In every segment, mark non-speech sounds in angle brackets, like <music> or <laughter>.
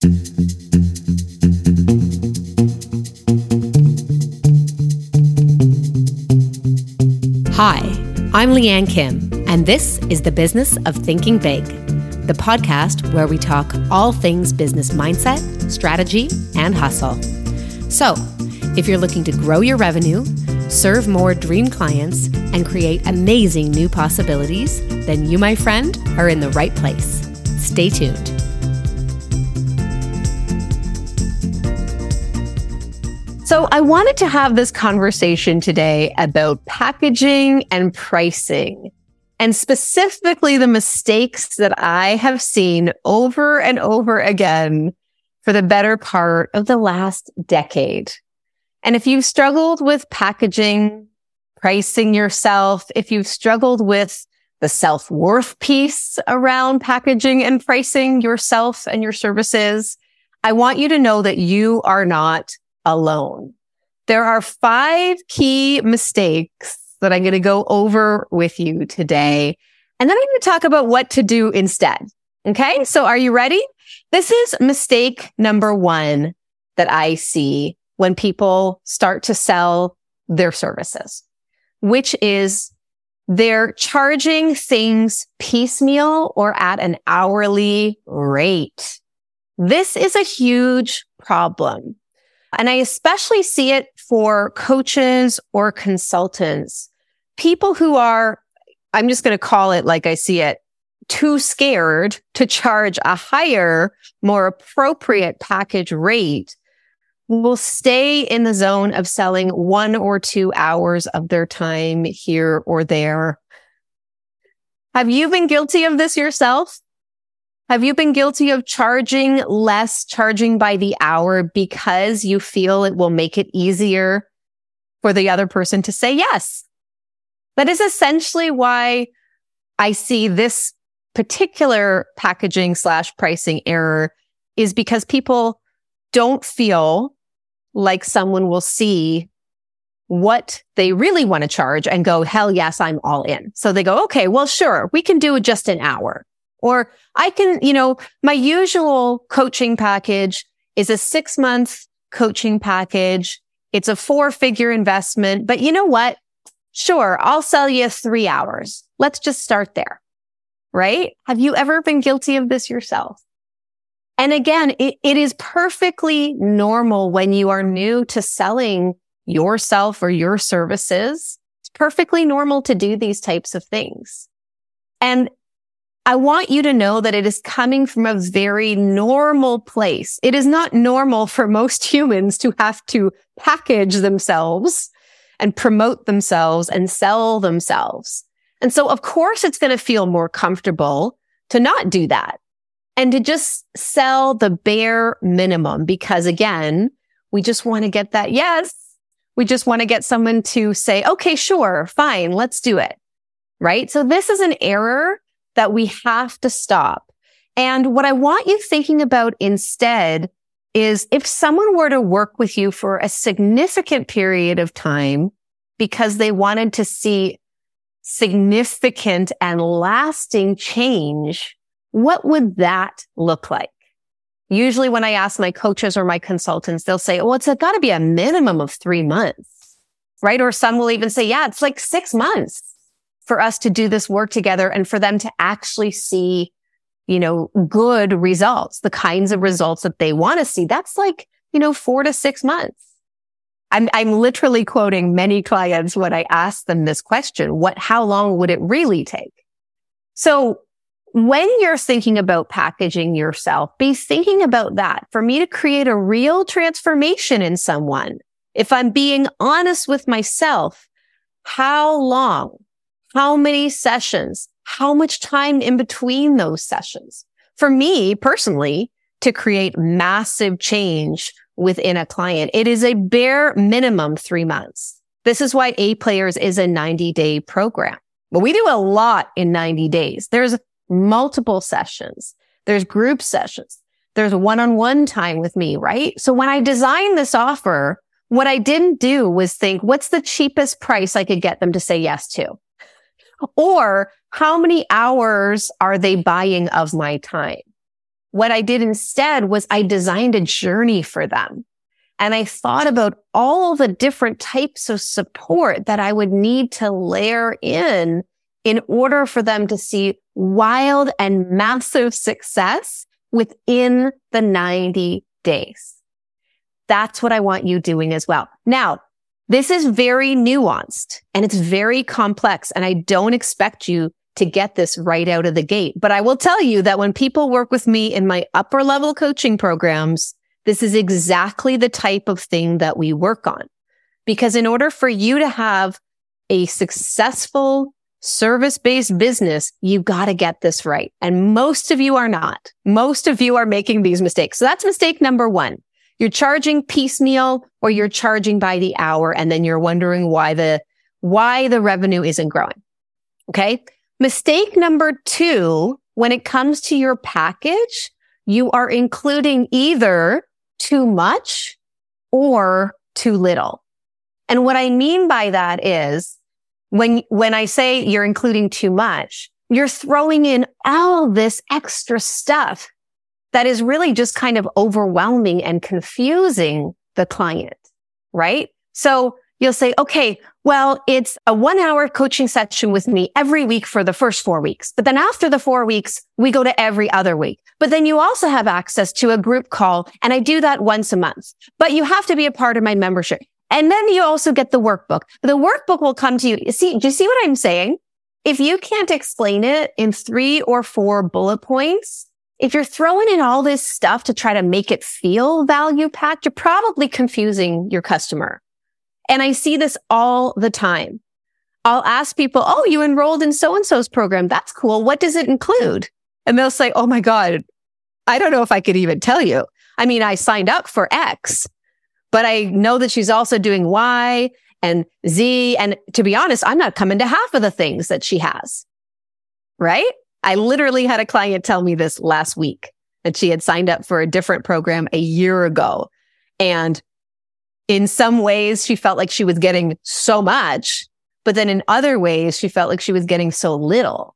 Hi, I'm Leanne Kim, and this is the Business of Thinking Big, the podcast where we talk all things business mindset, strategy, and hustle. So, if you're looking to grow your revenue, serve more dream clients, and create amazing new possibilities, then you, my friend, are in the right place. Stay tuned. So, I wanted to have this conversation today about packaging and pricing, and specifically the mistakes that I have seen over and over again for the better part of the last decade. And if you've struggled with packaging, pricing yourself, if you've struggled with the self worth piece around packaging and pricing yourself and your services, I want you to know that you are not alone. There are five key mistakes that I'm going to go over with you today. And then I'm going to talk about what to do instead. Okay. So are you ready? This is mistake number one that I see when people start to sell their services, which is they're charging things piecemeal or at an hourly rate. This is a huge problem. And I especially see it for coaches or consultants, people who are, I'm just going to call it like I see it, too scared to charge a higher, more appropriate package rate will stay in the zone of selling one or two hours of their time here or there. Have you been guilty of this yourself? Have you been guilty of charging less, charging by the hour because you feel it will make it easier for the other person to say yes? That is essentially why I see this particular packaging slash pricing error is because people don't feel like someone will see what they really want to charge and go, hell yes, I'm all in. So they go, okay, well, sure, we can do just an hour. Or I can, you know, my usual coaching package is a six month coaching package. It's a four figure investment, but you know what? Sure, I'll sell you three hours. Let's just start there. Right? Have you ever been guilty of this yourself? And again, it, it is perfectly normal when you are new to selling yourself or your services. It's perfectly normal to do these types of things. And I want you to know that it is coming from a very normal place. It is not normal for most <laughs> humans to have to package themselves and promote themselves and sell themselves. And so of course it's going to feel more comfortable to not do that and to just sell the bare minimum because again, we just want to get that yes. We just want to get someone to say, okay, sure, fine, let's do it. Right. So this is an error that we have to stop. And what I want you thinking about instead is if someone were to work with you for a significant period of time because they wanted to see significant and lasting change, what would that look like? Usually when I ask my coaches or my consultants, they'll say, well, it's got to be a minimum of three months, right? Or some will even say, yeah, it's like six months for us to do this work together and for them to actually see, you know, good results, the kinds of results that they want to see. That's like, you know, four to six months. I'm, I'm literally quoting many clients when I ask them this question. What, how long would it really take? So when you're thinking about packaging yourself, be thinking about that for me to create a real transformation in someone. If I'm being honest with myself, how long? How many sessions? How much time in between those sessions? For me personally, to create massive change within a client, it is a bare minimum three months. This is why A players is a 90 day program. But we do a lot in 90 days. There's multiple sessions. There's group sessions. There's one-on-one time with me, right? So when I designed this offer, what I didn't do was think, what's the cheapest price I could get them to say yes to? Or how many hours are they buying of my time? what I did instead was I designed a journey for them. And I thought about all the different types of support that I would need to layer in in order for them to see wild and massive success within the 90 days. That's what I want you doing as well. Now, this is very nuanced and it's very complex. And I don't expect you to get this right out of the gate. But I will tell you that when people work with me in my upper level coaching programs, this is exactly the type of thing that we work on. Because in order for you to have a successful service based business, you've got to get this right. And most of you are not. Most of you are making these mistakes. So that's mistake number one. You're charging piecemeal or you're charging by the hour. And then you're wondering why the, why the revenue isn't growing. Okay. Mistake number two, when it comes to your package, you are including either too much or too little. And what I mean by that is when, when I say you're including too much, you're throwing in all this extra stuff that is really just kind of overwhelming and confusing the client, right? So you'll say, okay, well, it's a one hour coaching session with me every week for the first four weeks. But then after the four weeks, we go to every other week. But then you also have access to a group call and I do that once a month, but you have to be a part of my membership. And then you also get the workbook. The workbook will come to you. see, do you see what I'm saying? If you can't explain it in three or four bullet points, if you're throwing in all this stuff to try to make it feel value packed, you're probably confusing your customer. And I see this all the time. I'll ask people, Oh, you enrolled in so and so's program. That's cool. What does it include? And they'll say, Oh my God, I don't know if I could even tell you. I mean, I signed up for X, but I know that she's also doing Y and Z. And to be honest, I'm not coming to half of the things that she has. Right. I literally had a client tell me this last week that she had signed up for a different program a year ago. And in some ways, she felt like she was getting so much, but then in other ways, she felt like she was getting so little.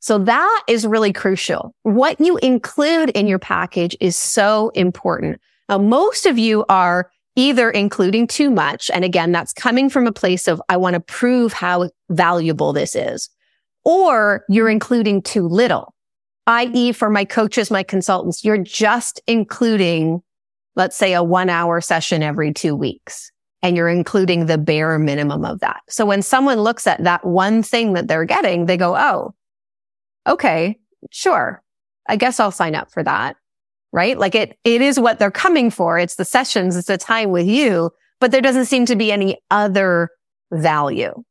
So that is really crucial. What you include in your package is so important. Now, most of you are either including too much. And again, that's coming from a place of, I want to prove how valuable this is or you're including too little, i.e. for my coaches, my consultants, you're just including, let's say a one hour session every two weeks and you're including the bare minimum of that. So when someone looks at that one thing that they're getting, they go, Oh, okay, sure. I guess I'll sign up for that. Right? Like it, it is what they're coming for. It's the sessions. It's the time with you, but there doesn't seem to be any other value.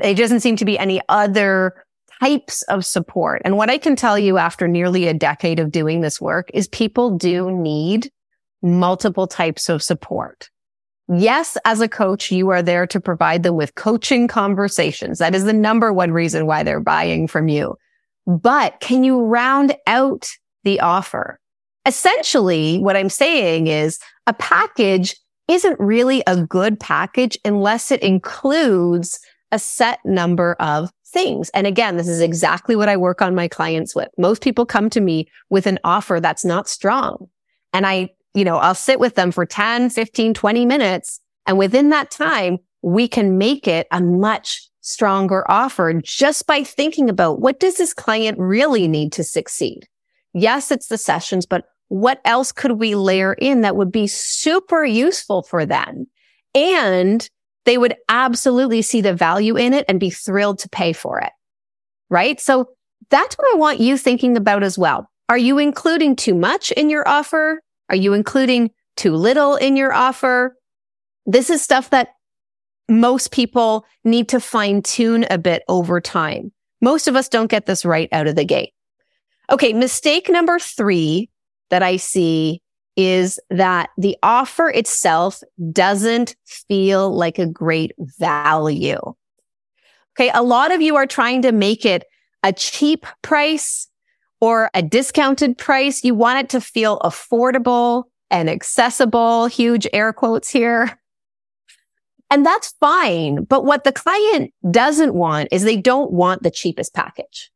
There doesn't seem to be any other types of support. And what I can tell you after nearly a decade of doing this work is people do need multiple types of support. Yes, as a coach, you are there to provide them with coaching conversations. That is the number one reason why they're buying from you. But can you round out the offer? Essentially, what I'm saying is a package isn't really a good package unless it includes a set number of things. And again, this is exactly what I work on my clients with. Most people come to me with an offer that's not strong. And I, you know, I'll sit with them for 10, 15, 20 minutes. And within that time, we can make it a much stronger offer just by thinking about what does this client really need to succeed? Yes, it's the sessions, but what else could we layer in that would be super useful for them? And they would absolutely see the value in it and be thrilled to pay for it. Right? So that's what I want you thinking about as well. Are you including too much in your offer? Are you including too little in your offer? This is stuff that most people need to fine tune a bit over time. Most of us don't get this right out of the gate. Okay. Mistake number three that I see is that the offer itself doesn't feel like a great value. Okay. A lot of you are trying to make it a cheap price or a discounted price. You want it to feel affordable and accessible, huge air quotes here. And that's fine. But what the client doesn't want is they don't want the cheapest package.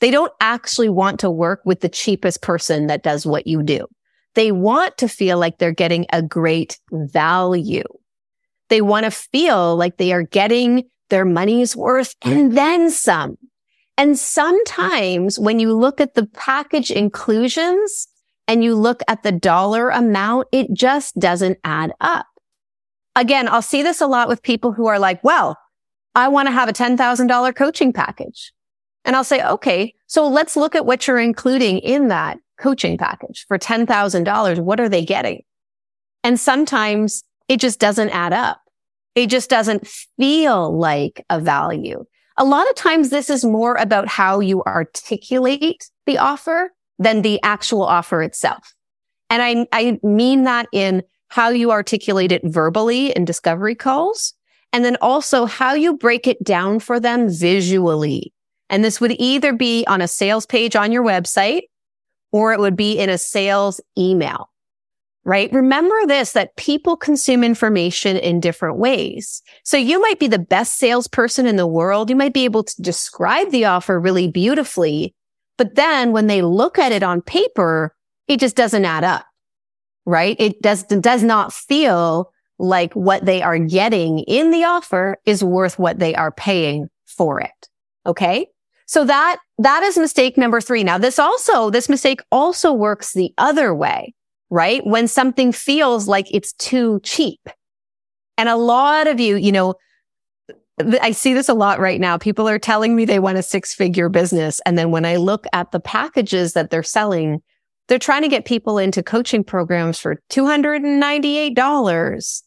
They don't actually want to work with the cheapest person that does what you do. They want to feel like they're getting a great value. They want to feel like they are getting their money's worth and then some. And sometimes when you look at the package inclusions and you look at the dollar amount, it just doesn't add up. Again, I'll see this a lot with people who are like, well, I want to have a $10,000 coaching package. And I'll say, okay, so let's look at what you're including in that coaching package for $10,000. What are they getting? And sometimes it just doesn't add up. It just doesn't feel like a value. A lot of times this is more about how you articulate the offer than the actual offer itself. And I, I mean that in how you articulate it verbally in discovery calls, and then also how you break it down for them visually. And this would either be on a sales page on your website or it would be in a sales email right? Remember this, that people consume information in different ways. So you might be the best salesperson in the world. You might be able to describe the offer really beautifully. But then when they look at it on paper, it just doesn't add up, right? It does, does not feel like what they are getting in the offer is worth what they are paying for it. Okay. So that, that is mistake number three. Now this also, this mistake also works the other way right? When something feels like it's too cheap. And a lot of you, you know, I see this a lot right now. People are telling me they want a six figure business. And then when I look at the packages that they're selling, they're trying to get people into coaching programs for $298.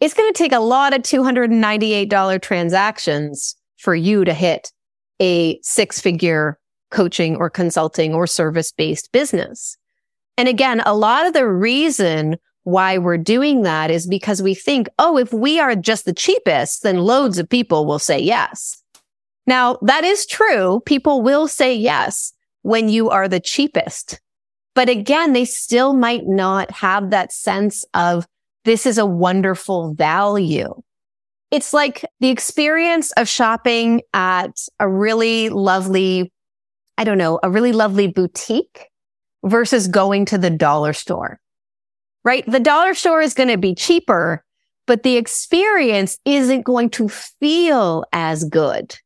It's going to take a lot of $298 transactions for you to hit a six figure coaching or consulting or service based business. And again, a lot of the reason why we're doing that is because we think, oh, if we are just the cheapest, then loads of people will say yes. Now, that is true. People will say yes when you are the cheapest. But again, they still might not have that sense of this is a wonderful value. It's like the experience of shopping at a really lovely, I don't know, a really lovely boutique versus going to the dollar store, right? The dollar store is going to be cheaper, but the experience isn't going to feel as good.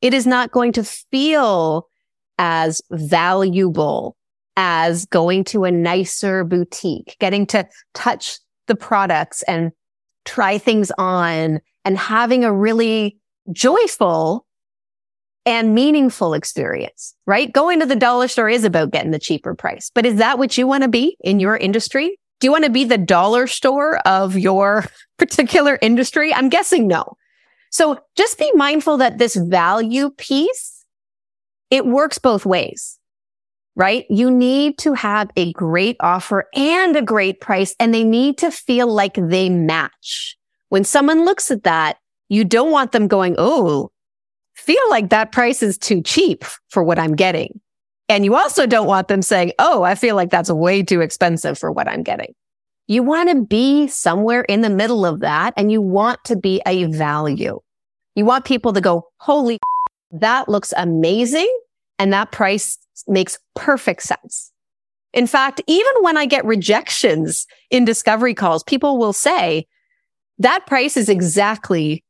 It is not going to feel as valuable as going to a nicer boutique, getting to touch the products and try things on and having a really joyful and meaningful experience, right? Going to the dollar store is about getting the cheaper price. But is that what you want to be in your industry? Do you want to be the dollar store of your <laughs> particular industry? I'm guessing no. So just be mindful that this value piece, it works both ways, right? You need to have a great offer and a great price and they need to feel like they match. When someone looks at that, you don't want them going, Oh, feel like that price is too cheap for what I'm getting. And you also don't want them saying, Oh, I feel like that's way too expensive for what I'm getting. You want to be somewhere in the middle of that and you want to be a value. You want people to go, holy, that looks amazing. And that price makes perfect sense. In fact, even when I get rejections in discovery calls, people will say that price is exactly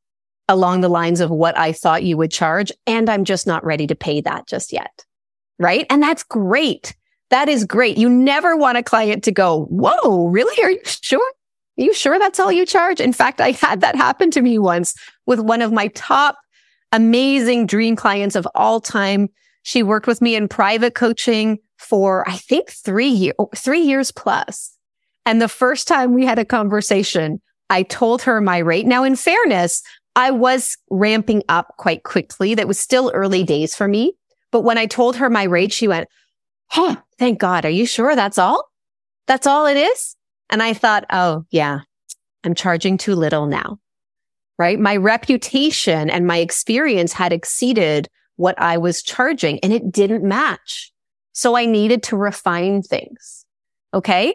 along the lines of what I thought you would charge. And I'm just not ready to pay that just yet. Right. And that's great. That is great. You never want a client to go, whoa, really? Are you sure? Are you sure that's all you charge? In fact, I had that happen to me once with one of my top amazing dream clients of all time. She worked with me in private coaching for, I think three years, three years plus. And the first time we had a conversation, I told her my rate. Now, in fairness, I was ramping up quite quickly. That was still early days for me. But when I told her my rate, she went, huh, thank God. Are you sure that's all? That's all it is? And I thought, Oh, yeah, I'm charging too little now. Right. My reputation and my experience had exceeded what I was charging and it didn't match. So I needed to refine things. Okay.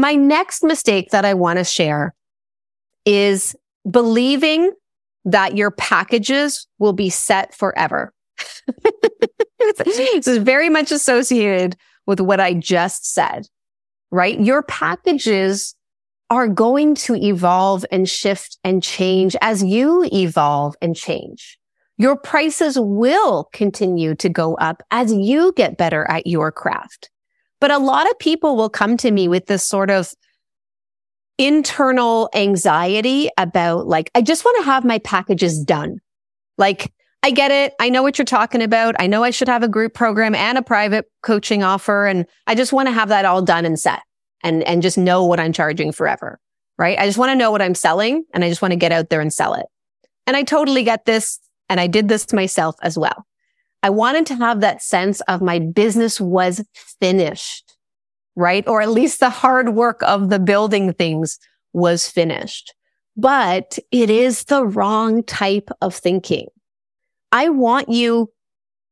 My next mistake that I want to share is believing that your packages will be set forever. <laughs> this is very much associated with what I just said, right? Your packages are going to evolve and shift and change as you evolve and change. Your prices will continue to go up as you get better at your craft. But a lot of people will come to me with this sort of internal anxiety about like, I just want to have my packages done. Like, I get it. I know what you're talking about. I know I should have a group program and a private coaching offer. And I just want to have that all done and set and, and just know what I'm charging forever. Right. I just want to know what I'm selling and I just want to get out there and sell it. And I totally get this. And I did this to myself as well. I wanted to have that sense of my business was finished, right? Or at least the hard work of the building things was finished. But it is the wrong type of thinking. I want you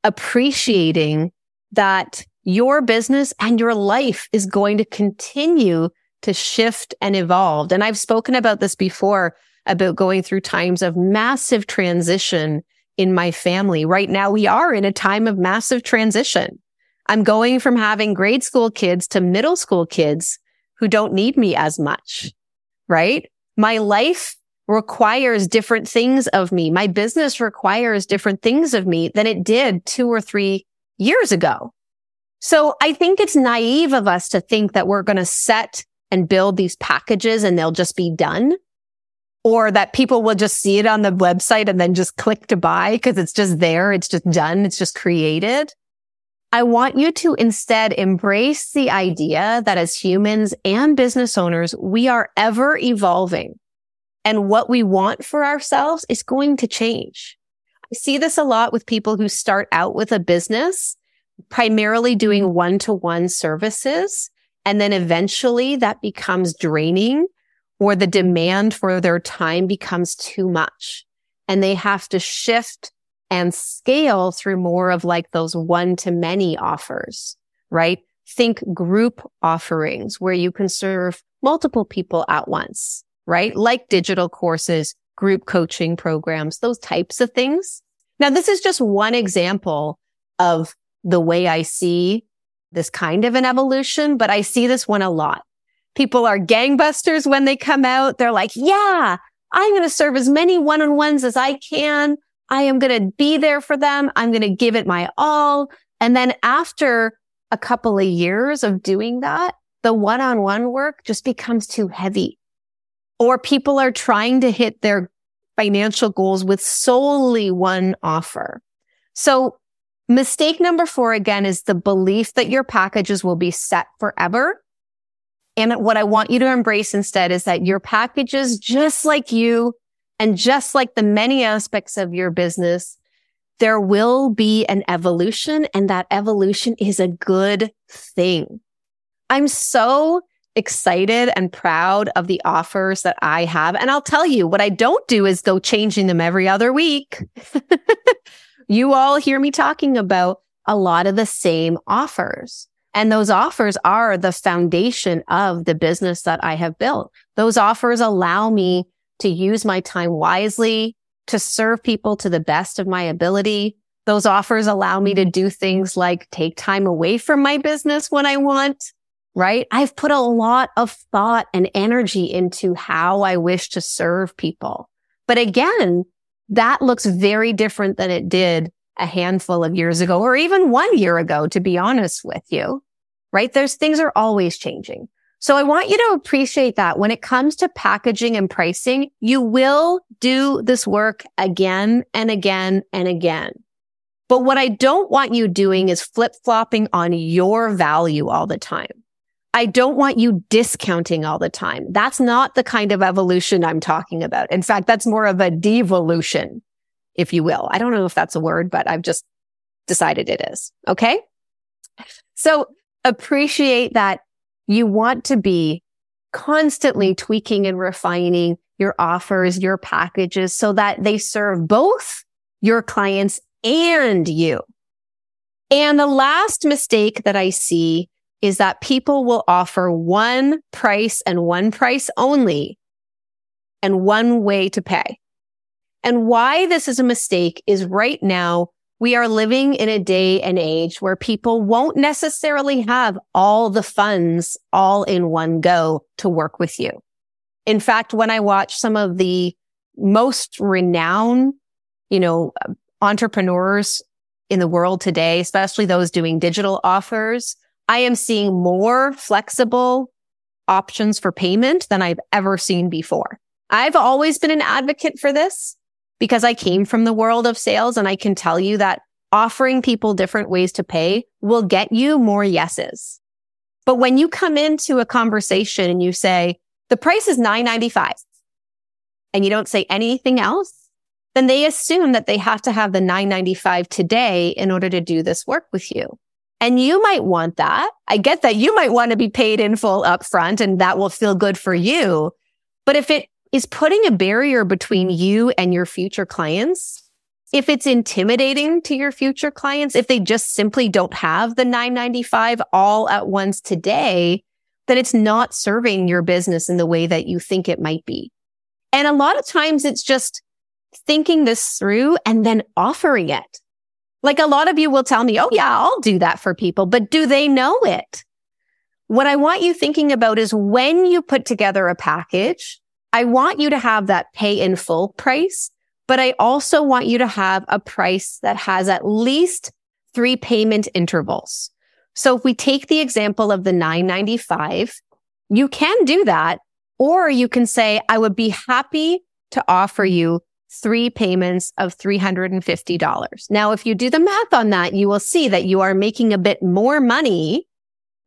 appreciating that your business and your life is going to continue to shift and evolve. And I've spoken about this before about going through times of massive transition in my family. Right now, we are in a time of massive transition. I'm going from having grade school kids to middle school kids who don't need me as much, right? My life requires different things of me. My business requires different things of me than it did two or three years ago. So I think it's naive of us to think that we're going to set and build these packages and they'll just be done or that people will just see it on the website and then just click to buy because it's just there. It's just done. It's just created. I want you to instead embrace the idea that as humans and business owners, we are ever evolving and what we want for ourselves is going to change. I see this a lot with people who start out with a business, primarily doing one to one services. And then eventually that becomes draining or the demand for their time becomes too much and they have to shift and scale through more of like those one to many offers, right? Think group offerings where you can serve multiple people at once right? Like digital courses, group coaching programs, those types of things. Now, this is just one example of the way I see this kind of an evolution, but I see this one a lot. People are gangbusters when they come out. They're like, yeah, I'm going to serve as many one-on-ones as I can. I am going to be there for them. I'm going to give it my all. And then after a couple of years of doing that, the one-on-one work just becomes too heavy or people are trying to hit their financial goals with solely one offer. So mistake number four again is the belief that your packages will be set forever. And what I want you to embrace instead is that your packages, just like you and just like the many aspects of your business, there will be an evolution and that evolution is a good thing. I'm so excited and proud of the offers that I have. And I'll tell you what I don't do is go changing them every other week. <laughs> you all hear me talking about a lot of the same offers. And those offers are the foundation of the business that I have built. Those offers allow me to use my time wisely, to serve people to the best of my ability. Those offers allow me to do things like take time away from my business when I want, right? I've put a lot of thought and energy into how I wish to serve people. But again, that looks very different than it did a handful of years ago or even one year ago, to be honest with you, right? There's things are always changing. So I want you to appreciate that when it comes to packaging and pricing, you will do this work again and again and again. But what I don't want you doing is flip flopping on your value all the time. I don't want you discounting all the time. That's not the kind of evolution I'm talking about. In fact, that's more of a devolution, if you will. I don't know if that's a word, but I've just decided it is. Okay. So appreciate that you want to be constantly tweaking and refining your offers, your packages so that they serve both your clients and you. And the last mistake that I see is that people will offer one price and one price only and one way to pay. And why this is a mistake is right now we are living in a day and age where people won't necessarily have all the funds all in one go to work with you. In fact, when I watch some of the most renowned, you know, entrepreneurs in the world today, especially those doing digital offers, I am seeing more flexible options for payment than I've ever seen before. I've always been an advocate for this because I came from the world of sales and I can tell you that offering people different ways to pay will get you more yeses. But when you come into a conversation and you say, the price is 995 and you don't say anything else, then they assume that they have to have the 995 today in order to do this work with you. And you might want that. I get that you might want to be paid in full upfront and that will feel good for you. But if it is putting a barrier between you and your future clients. If it's intimidating to your future clients, if they just simply don't have the 995 all at once today, then it's not serving your business in the way that you think it might be. And a lot of times it's just thinking this through and then offering it. Like a lot of you will tell me, Oh yeah, I'll do that for people, but do they know it? What I want you thinking about is when you put together a package, I want you to have that pay in full price, but I also want you to have a price that has at least three payment intervals. So if we take the example of the 995, you can do that. Or you can say, I would be happy to offer you three payments of $350. Now, if you do the math on that, you will see that you are making a bit more money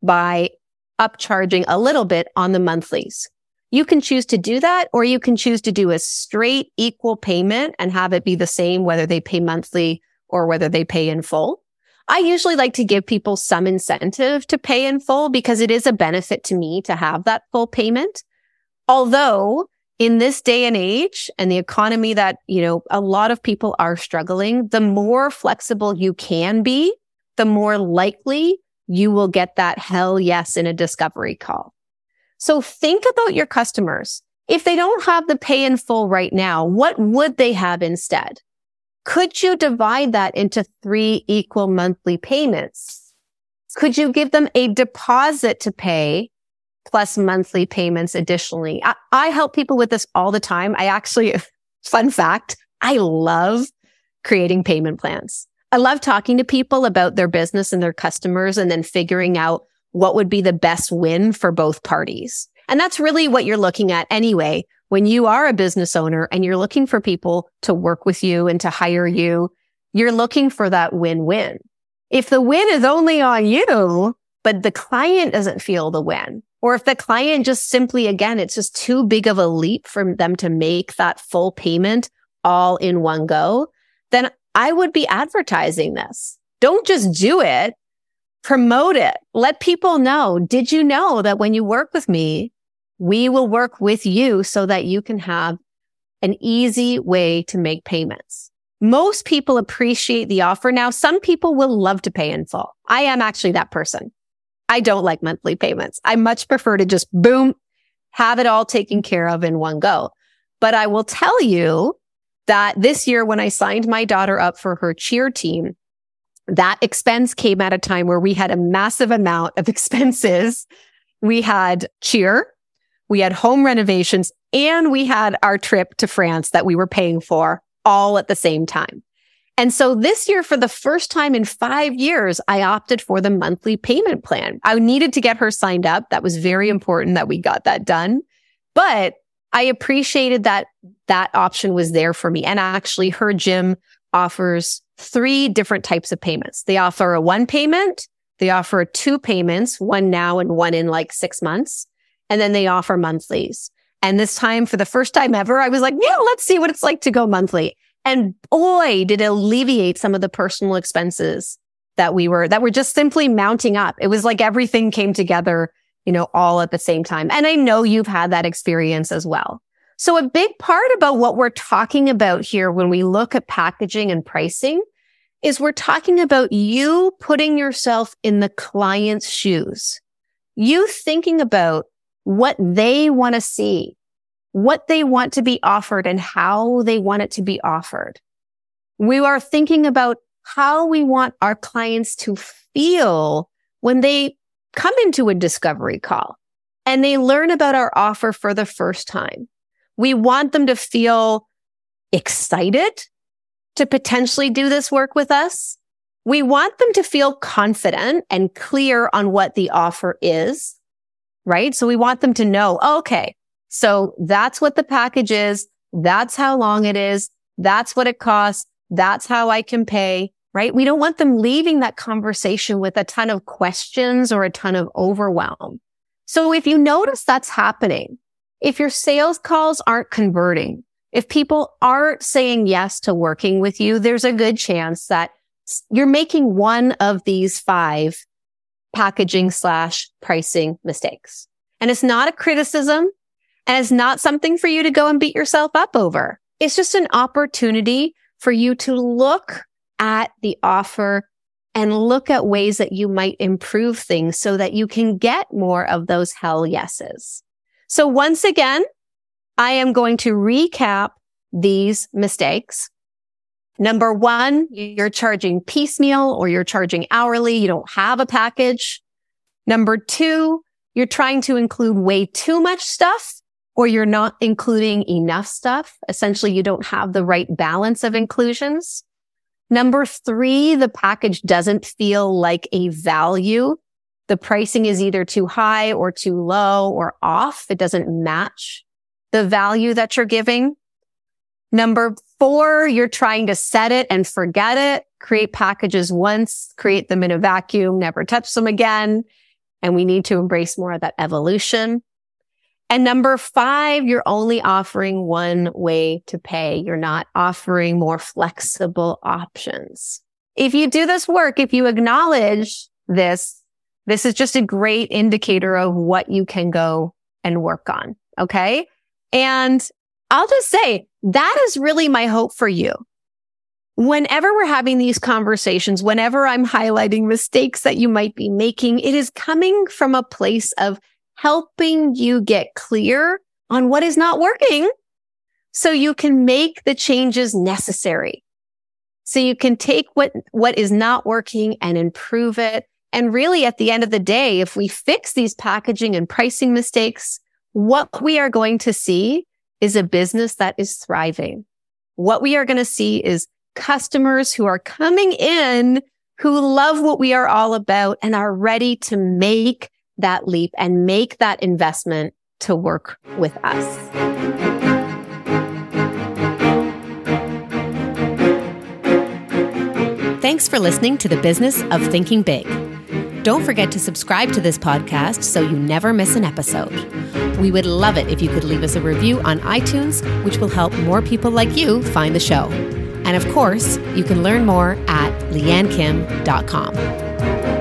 by upcharging a little bit on the monthlies. You can choose to do that, or you can choose to do a straight equal payment and have it be the same, whether they pay monthly or whether they pay in full. I usually like to give people some incentive to pay in full because it is a benefit to me to have that full payment. Although in this day and age and the economy that, you know, a lot of people are struggling, the more flexible you can be, the more likely you will get that hell yes in a discovery call. So think about your customers. If they don't have the pay in full right now, what would they have instead? Could you divide that into three equal monthly payments? Could you give them a deposit to pay plus monthly payments additionally? I, I help people with this all the time. I actually, <laughs> fun fact, I love creating payment plans. I love talking to people about their business and their customers and then figuring out what would be the best win for both parties. And that's really what you're looking at anyway. When you are a business owner and you're looking for people to work with you and to hire you, you're looking for that win-win. If the win is only on you, but the client doesn't feel the win, or if the client just simply, again, it's just too big of a leap for them to make that full payment all in one go, then I would be advertising this. Don't just do it promote it. Let people know. Did you know that when you work with me, we will work with you so that you can have an easy way to make payments. Most people appreciate the offer. Now, some people will love to pay in full. I am actually that person. I don't like monthly payments. I much prefer to just boom, have it all taken care of in one go. But I will tell you that this year, when I signed my daughter up for her cheer team, that expense came at a time where we had a massive amount of <laughs> expenses. We had cheer, we had home renovations, and we had our trip to France that we were paying for all at the same time. And so this year, for the first time in five years, I opted for the monthly payment plan. I needed to get her signed up. That was very important that we got that done. But I appreciated that that option was there for me. And actually her gym offers three different types of payments. They offer a one payment. They offer two payments, one now and one in like six months. And then they offer monthlies. And this time for the first time ever, I was like, yeah, let's see what it's like to go monthly. And boy, did it alleviate some of the personal expenses that we were, that were just simply mounting up. It was like everything came together, you know, all at the same time. And I know you've had that experience as well. So a big part about what we're talking about here when we look at packaging and pricing is we're talking about you putting yourself in the client's shoes. You thinking about what they want to see, what they want to be offered and how they want it to be offered. We are thinking about how we want our clients to feel when they come into a discovery call and they learn about our offer for the first time. We want them to feel excited to potentially do this work with us. We want them to feel confident and clear on what the offer is, right? So we want them to know, oh, okay, so that's what the package is. That's how long it is. That's what it costs. That's how I can pay, right? We don't want them leaving that conversation with a ton of questions or a ton of overwhelm. So if you notice that's happening, if your sales calls aren't converting, if people aren't saying yes to working with you, there's a good chance that you're making one of these five packaging slash pricing mistakes. And it's not a criticism and it's not something for you to go and beat yourself up over. It's just an opportunity for you to look at the offer and look at ways that you might improve things so that you can get more of those hell yeses. So once again, I am going to recap these mistakes. Number one, you're charging piecemeal or you're charging hourly. You don't have a package. Number two, you're trying to include way too much stuff or you're not including enough stuff. Essentially, you don't have the right balance of inclusions. Number three, the package doesn't feel like a value. The pricing is either too high or too low or off. It doesn't match the value that you're giving. Number four, you're trying to set it and forget it, create packages once, create them in a vacuum, never touch them again. And we need to embrace more of that evolution. And number five, you're only offering one way to pay. You're not offering more flexible options. If you do this work, if you acknowledge this, this is just a great indicator of what you can go and work on. Okay. And I'll just say that is really my hope for you. Whenever we're having these conversations, whenever I'm highlighting mistakes that you might be making, it is coming from a place of helping you get clear on what is not working so you can make the changes necessary. So you can take what, what is not working and improve it. And really at the end of the day, if we fix these packaging and pricing mistakes, what we are going to see is a business that is thriving. What we are going to see is customers who are coming in who love what we are all about and are ready to make that leap and make that investment to work with us. Thanks for listening to the business of thinking big. Don't forget to subscribe to this podcast so you never miss an episode. We would love it if you could leave us a review on iTunes, which will help more people like you find the show. And of course, you can learn more at leannekim.com.